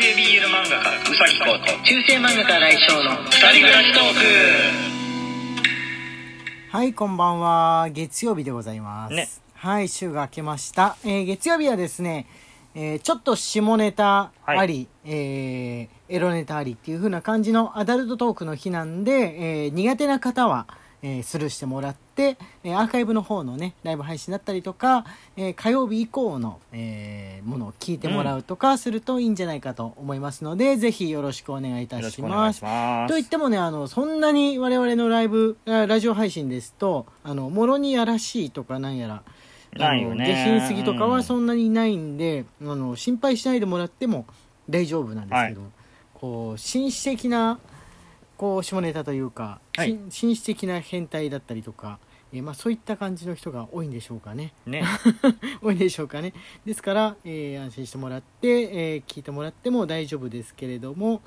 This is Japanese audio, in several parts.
系 BL 漫画家うさぎこと中世漫画家来翔の二人暮らしトーク。はいこんばんは。月曜日でございます、ね。はい週が明けました、えー月曜日はですね、えーちょっと下ネタあり、えーエロネタありっていう風な感じのアダルトトークの日なんで、えー苦手な方は、えースルーしてもらって、えーアーカイブの方のねライブ配信だったりとか、えー火曜日以降の、えーものを聞いてもらうとかするといいんじゃないかと思いますので、ぜひよろしくお願いいたしします。と言ってもねあのそんなに我々のライブあラジオ配信ですとあのもろにやらしいとかなんやらあのないよね。下品すぎとかはそんなにないんで、あの心配しないでもらっても大丈夫なんですけど、こう紳士的なこう下ネタというか、はい紳士的な変態だったりとか、えーまあ、そういった感じの人が多いんでしょうかね。ね多いでしょうかねですから、えー安心してもらって、えー聞いてもらっても大丈夫ですけれども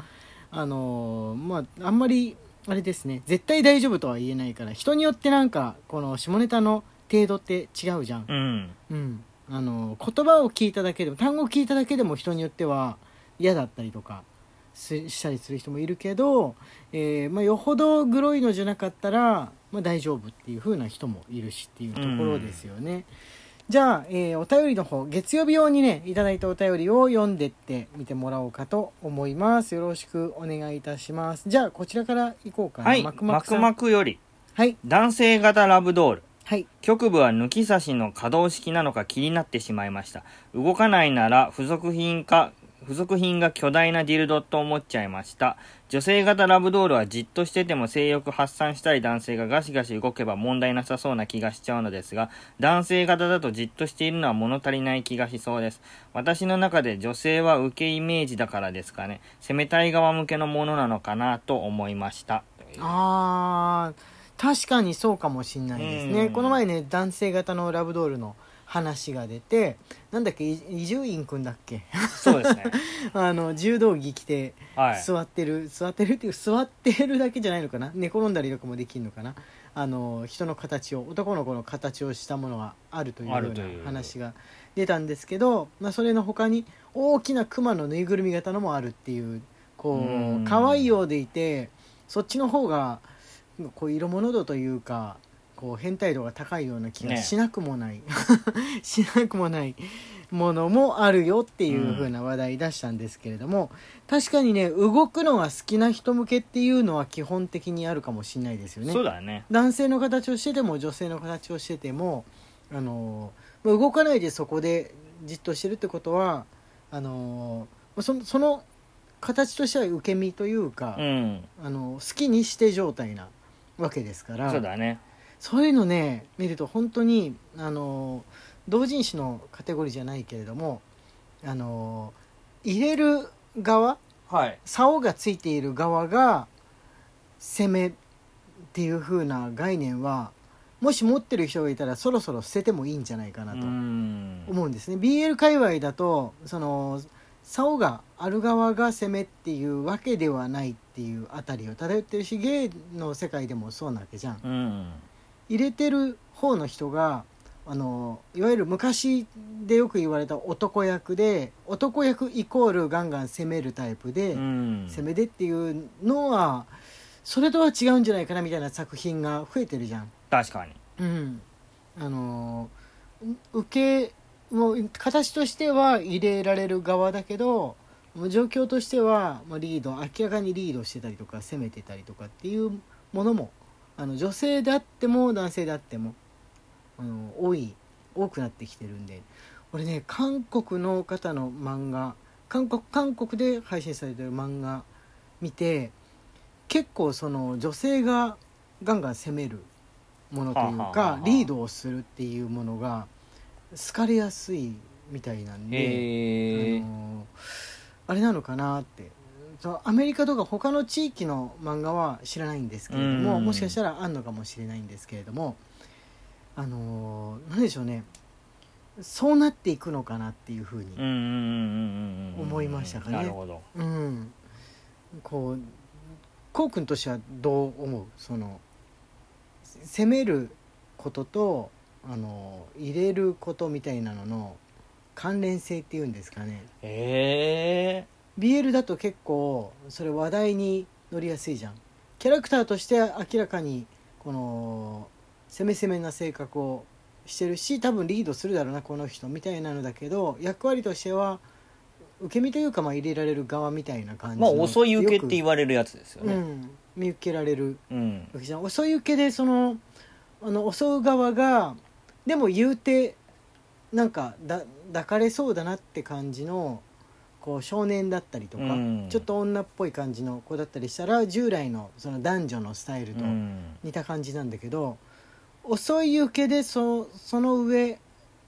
あのまああんまりあれですね絶対大丈夫とは言えないから人によってなんかこの下ネタの程度って違うじゃんう、んうん、あの言葉を聞いただけでも単語を聞いただけでも人によっては嫌だったりとかしたりする人もいるけど、えーまあ、よほどグロいのじゃなかったら、まあ、大丈夫っていう風な人もいるしっていうところですよね。じゃあ、えーお便りの方月曜日用にねいただいたお便りを読んでってみてもらおうかと思います。よろしくお願いいたします。じゃあこちらからいこうかな、はい。マクママクマクより。はい。男性型ラブドール。はい。局部は抜き差しの可動式なのか気になってしまいました。動かないなら付属品か付属品が巨大なディルドと思っちゃいました。女性型ラブドールはじっとしてても性欲発散したい男性がガシガシ動けば問題なさそうな気がしちゃうのですが男性型だとじっとしているのは物足りない気がしそうです。私の中で女性は受けイメージだからですかね。攻めたい側向けのものなのかなと思いました。あー確かにそうかもしんないですね、うん。この前ね男性型のラブドールの話が出てなんだっけい伊集院くんだっけ？そうですね。あの柔道着着てはい。座ってる、座ってるっていう座ってるだけじゃないのかな？寝転んだりとかもできるのかな？あの人の形を男の子の形をしたものがあるというような話が出たんですけど、まあ、それの他に大きな熊のぬいぐるみ型のもあるっていうこうん。う可愛いようでいてそっちの方がこう色物度というかこう変態度が高いような気がねしなくもない、しなくもないものもあるよっていう風な話題出したんですけれども、確かにね動くのが好きな人向けっていうのは基本的にあるかもしれないですよね。そうだね。男性の形をしてても女性の形をしててもあのまあ動かないでそこでじっとしてるってことはあのそその形としては受け身というか、うん。あの好きにして状態なわけですから。そうだねそういうのね見ると本当にあの同人誌のカテゴリーじゃないけれどもあの入れる側はい竿がついている側が攻めっていう風な概念はもし持ってる人がいたらそろそろ捨ててもいいんじゃないかなうとん思うんですね。BL 界隈だとその竿がある側が攻めっていうわけではないっていうあたりを漂ってるしゲイの世界でもそうなわけじゃん。うん入れてる方の人があのいわゆる昔でよく言われた男役で男役イコールガンガン攻めるタイプで、うん。攻めでっていうのはそれとは違うんじゃないかなみたいな作品が増えてるじゃん。確かに。うん、あのう受けもう形としては入れられる側だけどもう状況としてはリード明らかにリードしてたりとか攻めてたりとかっていうものもあの女性であっても男性であってもあの多い多くなってきてるんで俺ね韓国の方の漫画韓国韓国で配信されてる漫画見て結構その女性がガンガン攻めるものというかはあリードをするっていうものが好かれやすいみたいなんで。あのあれなのかなってそうアメリカとか他の地域の漫画は知らないんですけれどもうん。もしかしたらあんのかもしれないんですけれどもあのーなんでしょうね。そうなっていくのかなっていうふうに、思いましたかね。なるほど。うん、こうこうくんとしてはどう思う？その攻めることとあの入れることみたいなのの関連性っていうんですかね。ええ BL だと結構それ話題に乗りやすいじゃん。キャラクターとして明らかにこの攻め攻めな性格をしてるし多分リードするだろうなこの人みたいなのだけど役割としては受け身というかまあ入れられる側みたいな感じのまあ遅い受けって言わわれるやつですよね。うん、見受けられるうん。わけじゃん。遅い受けでそのあの襲う側がでも言うてなんかだ抱かれそうだなって感じのこう少年だったりとか、うん。ちょっと女っぽい感じの子だったりしたら従来のその男女のスタイルとうん。似た感じなんだけど、遅い受けでそその上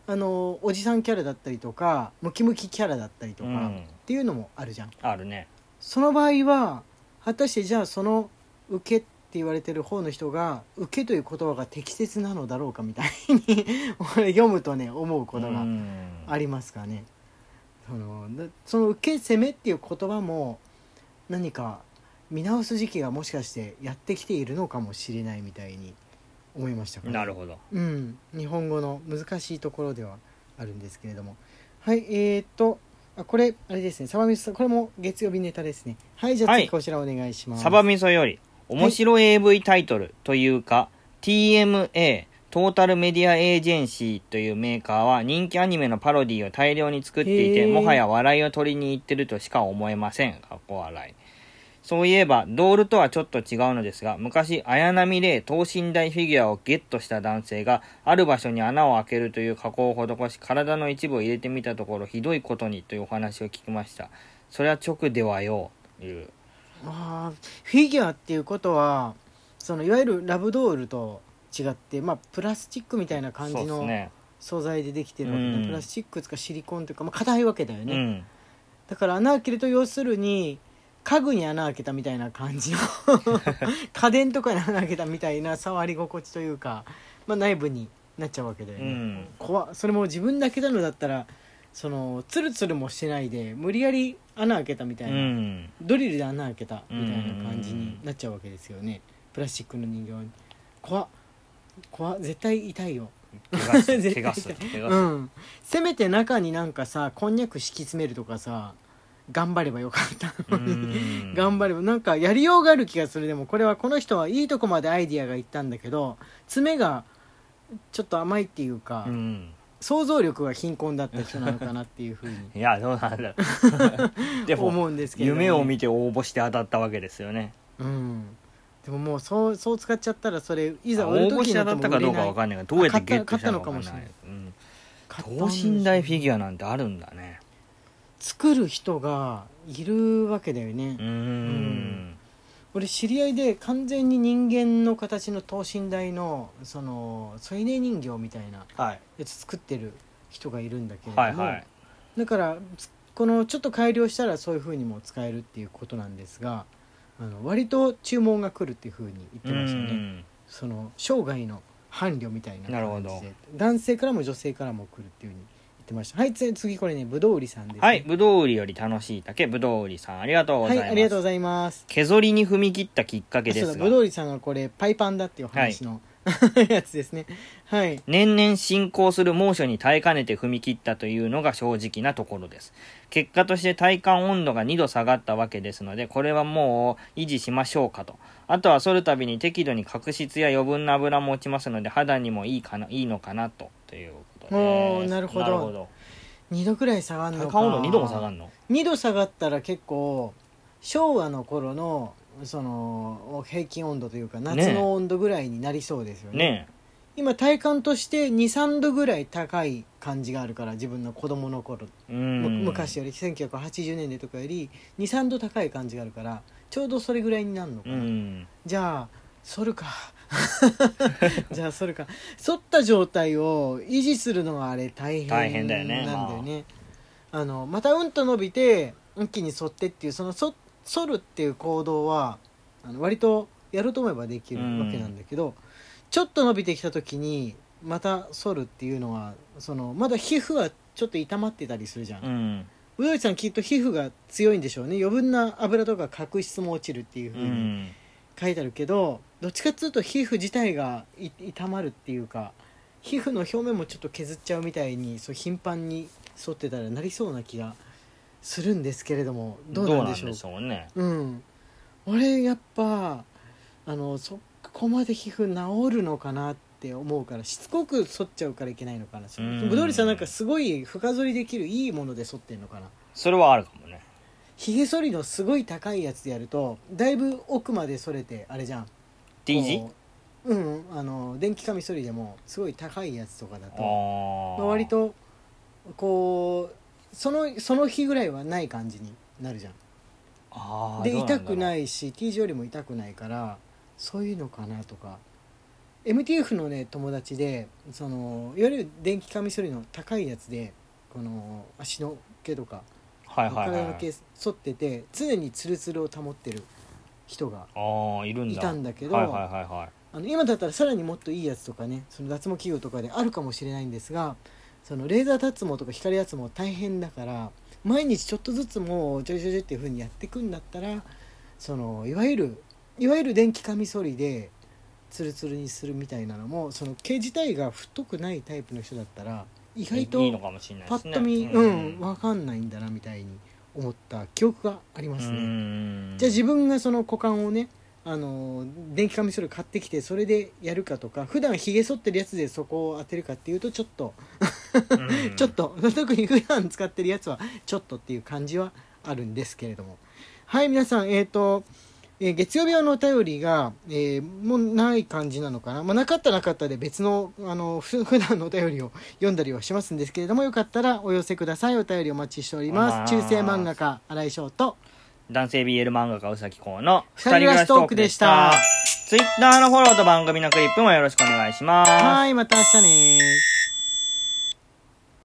あのおじさんキャラだったりとかムキムキキャラだったりとか、うん。っていうのもあるじゃん。あるね。その場合は果たしてじゃあその受けって言われてる方の人が受けという言葉が適切なのだろうかみたいに 俺読むとね思うことがうん。ありますかね。そのだその受け攻めっていう言葉も何か見直す時期がもしかしてやってきているのかもしれないみたいに思いましたかねなるほど。うん、日本語の難しいところではあるんですけれども。はい。えー、っとあこれあれですね。サバミスさんこれも月曜日ネタですね。はいじゃあはい。次こちらお願いします、サバ味噌より面白 AV タイトルというか、TMA トータルメディアエージェンシーというメーカーは人気アニメのパロディを大量に作っていてもはや笑いを取りに行ってるとしか思えません。かっこ笑い。そういえばドールとはちょっと違うのですが昔綾波レイ等身大フィギュアをゲットした男性がある場所に穴を開けるという加工を施し体の一部を入れてみたところひどいことにというお話を聞きました。それは直ではよ。というあーフィギュアっていうことはそのいわゆるラブドールと違ってまあプラスチックみたいな感じの素材でできてるわけで、うん。プラスチックとかシリコンというか、まあ、硬いわけだよね、うん。だから穴開けると要するに家具に穴開けたみたいな感じの 家電とかに穴開けたみたいな触り心地というか、まあ、内部になっちゃうわけだよね、うん。怖っ。それも自分だけなのだったらそのツルツルもしてないで無理やり穴開けたみたいうな、ん。ドリルで穴開けたみたいな感じになっちゃうわけですよね。プラスチックの人形に怖っ怖っ絶対痛いよ。怪我する。絶対怪我する。怪我うする。ん。せめて中になんかさこんにゃく敷き詰めるとかさ頑張ればよかった。のにうん。頑張れば。なんかやりようがある気がする。でもこれはこの人はいいとこまでアイディアがいったんだけど爪がちょっと甘いっていうか、うん。想像力が貧困だった人なのかなっていうふうに。いやどうなんだでも思うんですけど、ね、夢を見て応募して当たったわけですよね。うんでももうそうそう使っちゃったらそれいざ応売る募して当た時になったかどうかわも売れないかんないがどうやってゲットしたのか買わかんない。った買ったのかもうん等身大フィギュアなんてあるんだね。作る人がいるわけだよね、うーん。俺知り合いで完全に人間の形の等身大のその添い寝人形みたいなはい。やつ作ってる人がいるんだけれども、はいはい。だからつこのちょっと改良したらそういう風にも使えるっていうことなんですがあの割と注文が来るっていう風に言ってましたね。うん。その生涯の伴侶みたいな感じで。男性からも女性からも来るっていう風に言ってました。はいつ次これねぶどう売りさんです、ね、はいぶどう売りより楽しい竹。ぶどう売りさんありがとうござはいいます。ありがとうございます。削りに踏み切ったきっかけですが。ぶどう売りさんがこれパイパンだっていう話の、やつですね。はい。年々進行する猛暑に耐えかねて踏み切ったというのが正直なところです。結果として体感温度が2度下がったわけですので、これはもう維持しましょうかと。あとは剃るたびに適度に角質や余分な油も落ちますので、肌にもいいかな、いいのかなと、ということでなるほど。なるほど。2度くらい下がるのか。体感温度2度も下がるの？2度下がったら結構昭和の頃のその平均温度というか夏の温度ぐらいになりそうですよね。ね今体感として23度ぐらい高い感じがあるから自分の子供の頃。昔より1980年代とかより23度高い感じがあるからちょうどそれぐらいになるのかうな、ん。じゃあ剃るか。じゃあ剃るか。剃った状態を維持するのがあれ大変大変だよね。なんだよね。あ。のまたうんと伸びて一気に剃ってっていうその剃剃るっていう行動はあの割とやろうと思えばできるわけなんだけど、ちょっと伸びてきた時にまた剃るっていうのはそのまだ皮膚はちょっと痛まってたりするじゃん、うん。うどいさんきっと皮膚が強いんでしょうね余分な油とか角質も落ちるっていううふうにん。書いてあるけどどっちかっつうと皮膚自体がい痛まるっていうか皮膚の表面もちょっと削っちゃうみたいにそう頻繁に沿ってたらなりそうな気がするんですけれどもどどううなんでしょう？なんでしょうね。うん。俺やっぱあのそこまで皮膚治るのかなって思うからしつこく剃っちゃうからいけないのかなうん。ぶどうりさんなんかすごい深剃りできるいいもので剃ってんのかな。それはあるかもね。ひげ剃りのすごい高いやつでやるとだいぶ奥まで剃れてあれじゃん。T 字こううんあの電気カミソリでもすごい高いやつとかだと、まあ、割とこうそのその日ぐらいはない感じになるじゃん。であーどうなんだろう。痛くないし T 字よりも痛くないからそういうのかなとか。MTF のね友達でそのいわゆる電気カミソリの高いやつでこの足の毛とかはいはいはいはい。体の毛剃ってて常にツルツルを保ってる人がいたんだけど今だったらさらにもっといいやつとかねその脱毛器具とかであるかもしれないんですがそのレーザー脱毛とか光脱毛大変だから毎日ちょっとずつもうちょいちょいちょいっていう風にやっていくんだったらそのいわゆるいわゆる電気カミソリでツルツルにするみたいなのもその毛自体が太くないタイプの人だったら意外とパッと見ううん。ん分かんないんだなみたいに思った記憶がありますね。うん。じゃあ自分がその股間をねあの電気カミソリ買ってきてそれでやるかとか普段ひげ剃ってるやつでそこを当てるかっていうとちょっと、うん。ちょっと特に普段使ってるやつはちょっとっていう感じはあるんですけれども。はい皆さんえっ、と、えー月曜日用のお便りが、えーもうない感じなのかな、まあ、なかったらなかったで別のあのふ 普段のお便りを読んだりはしますんですけれどもよかったらお寄せください。お便りお待ちしております。中世漫画家新井翔と男性 BL 漫画家うさきこうの二人暮らしトークでした。ツイッターのフォローと番組のクリップもよろしくお願いします。はいまた明日ね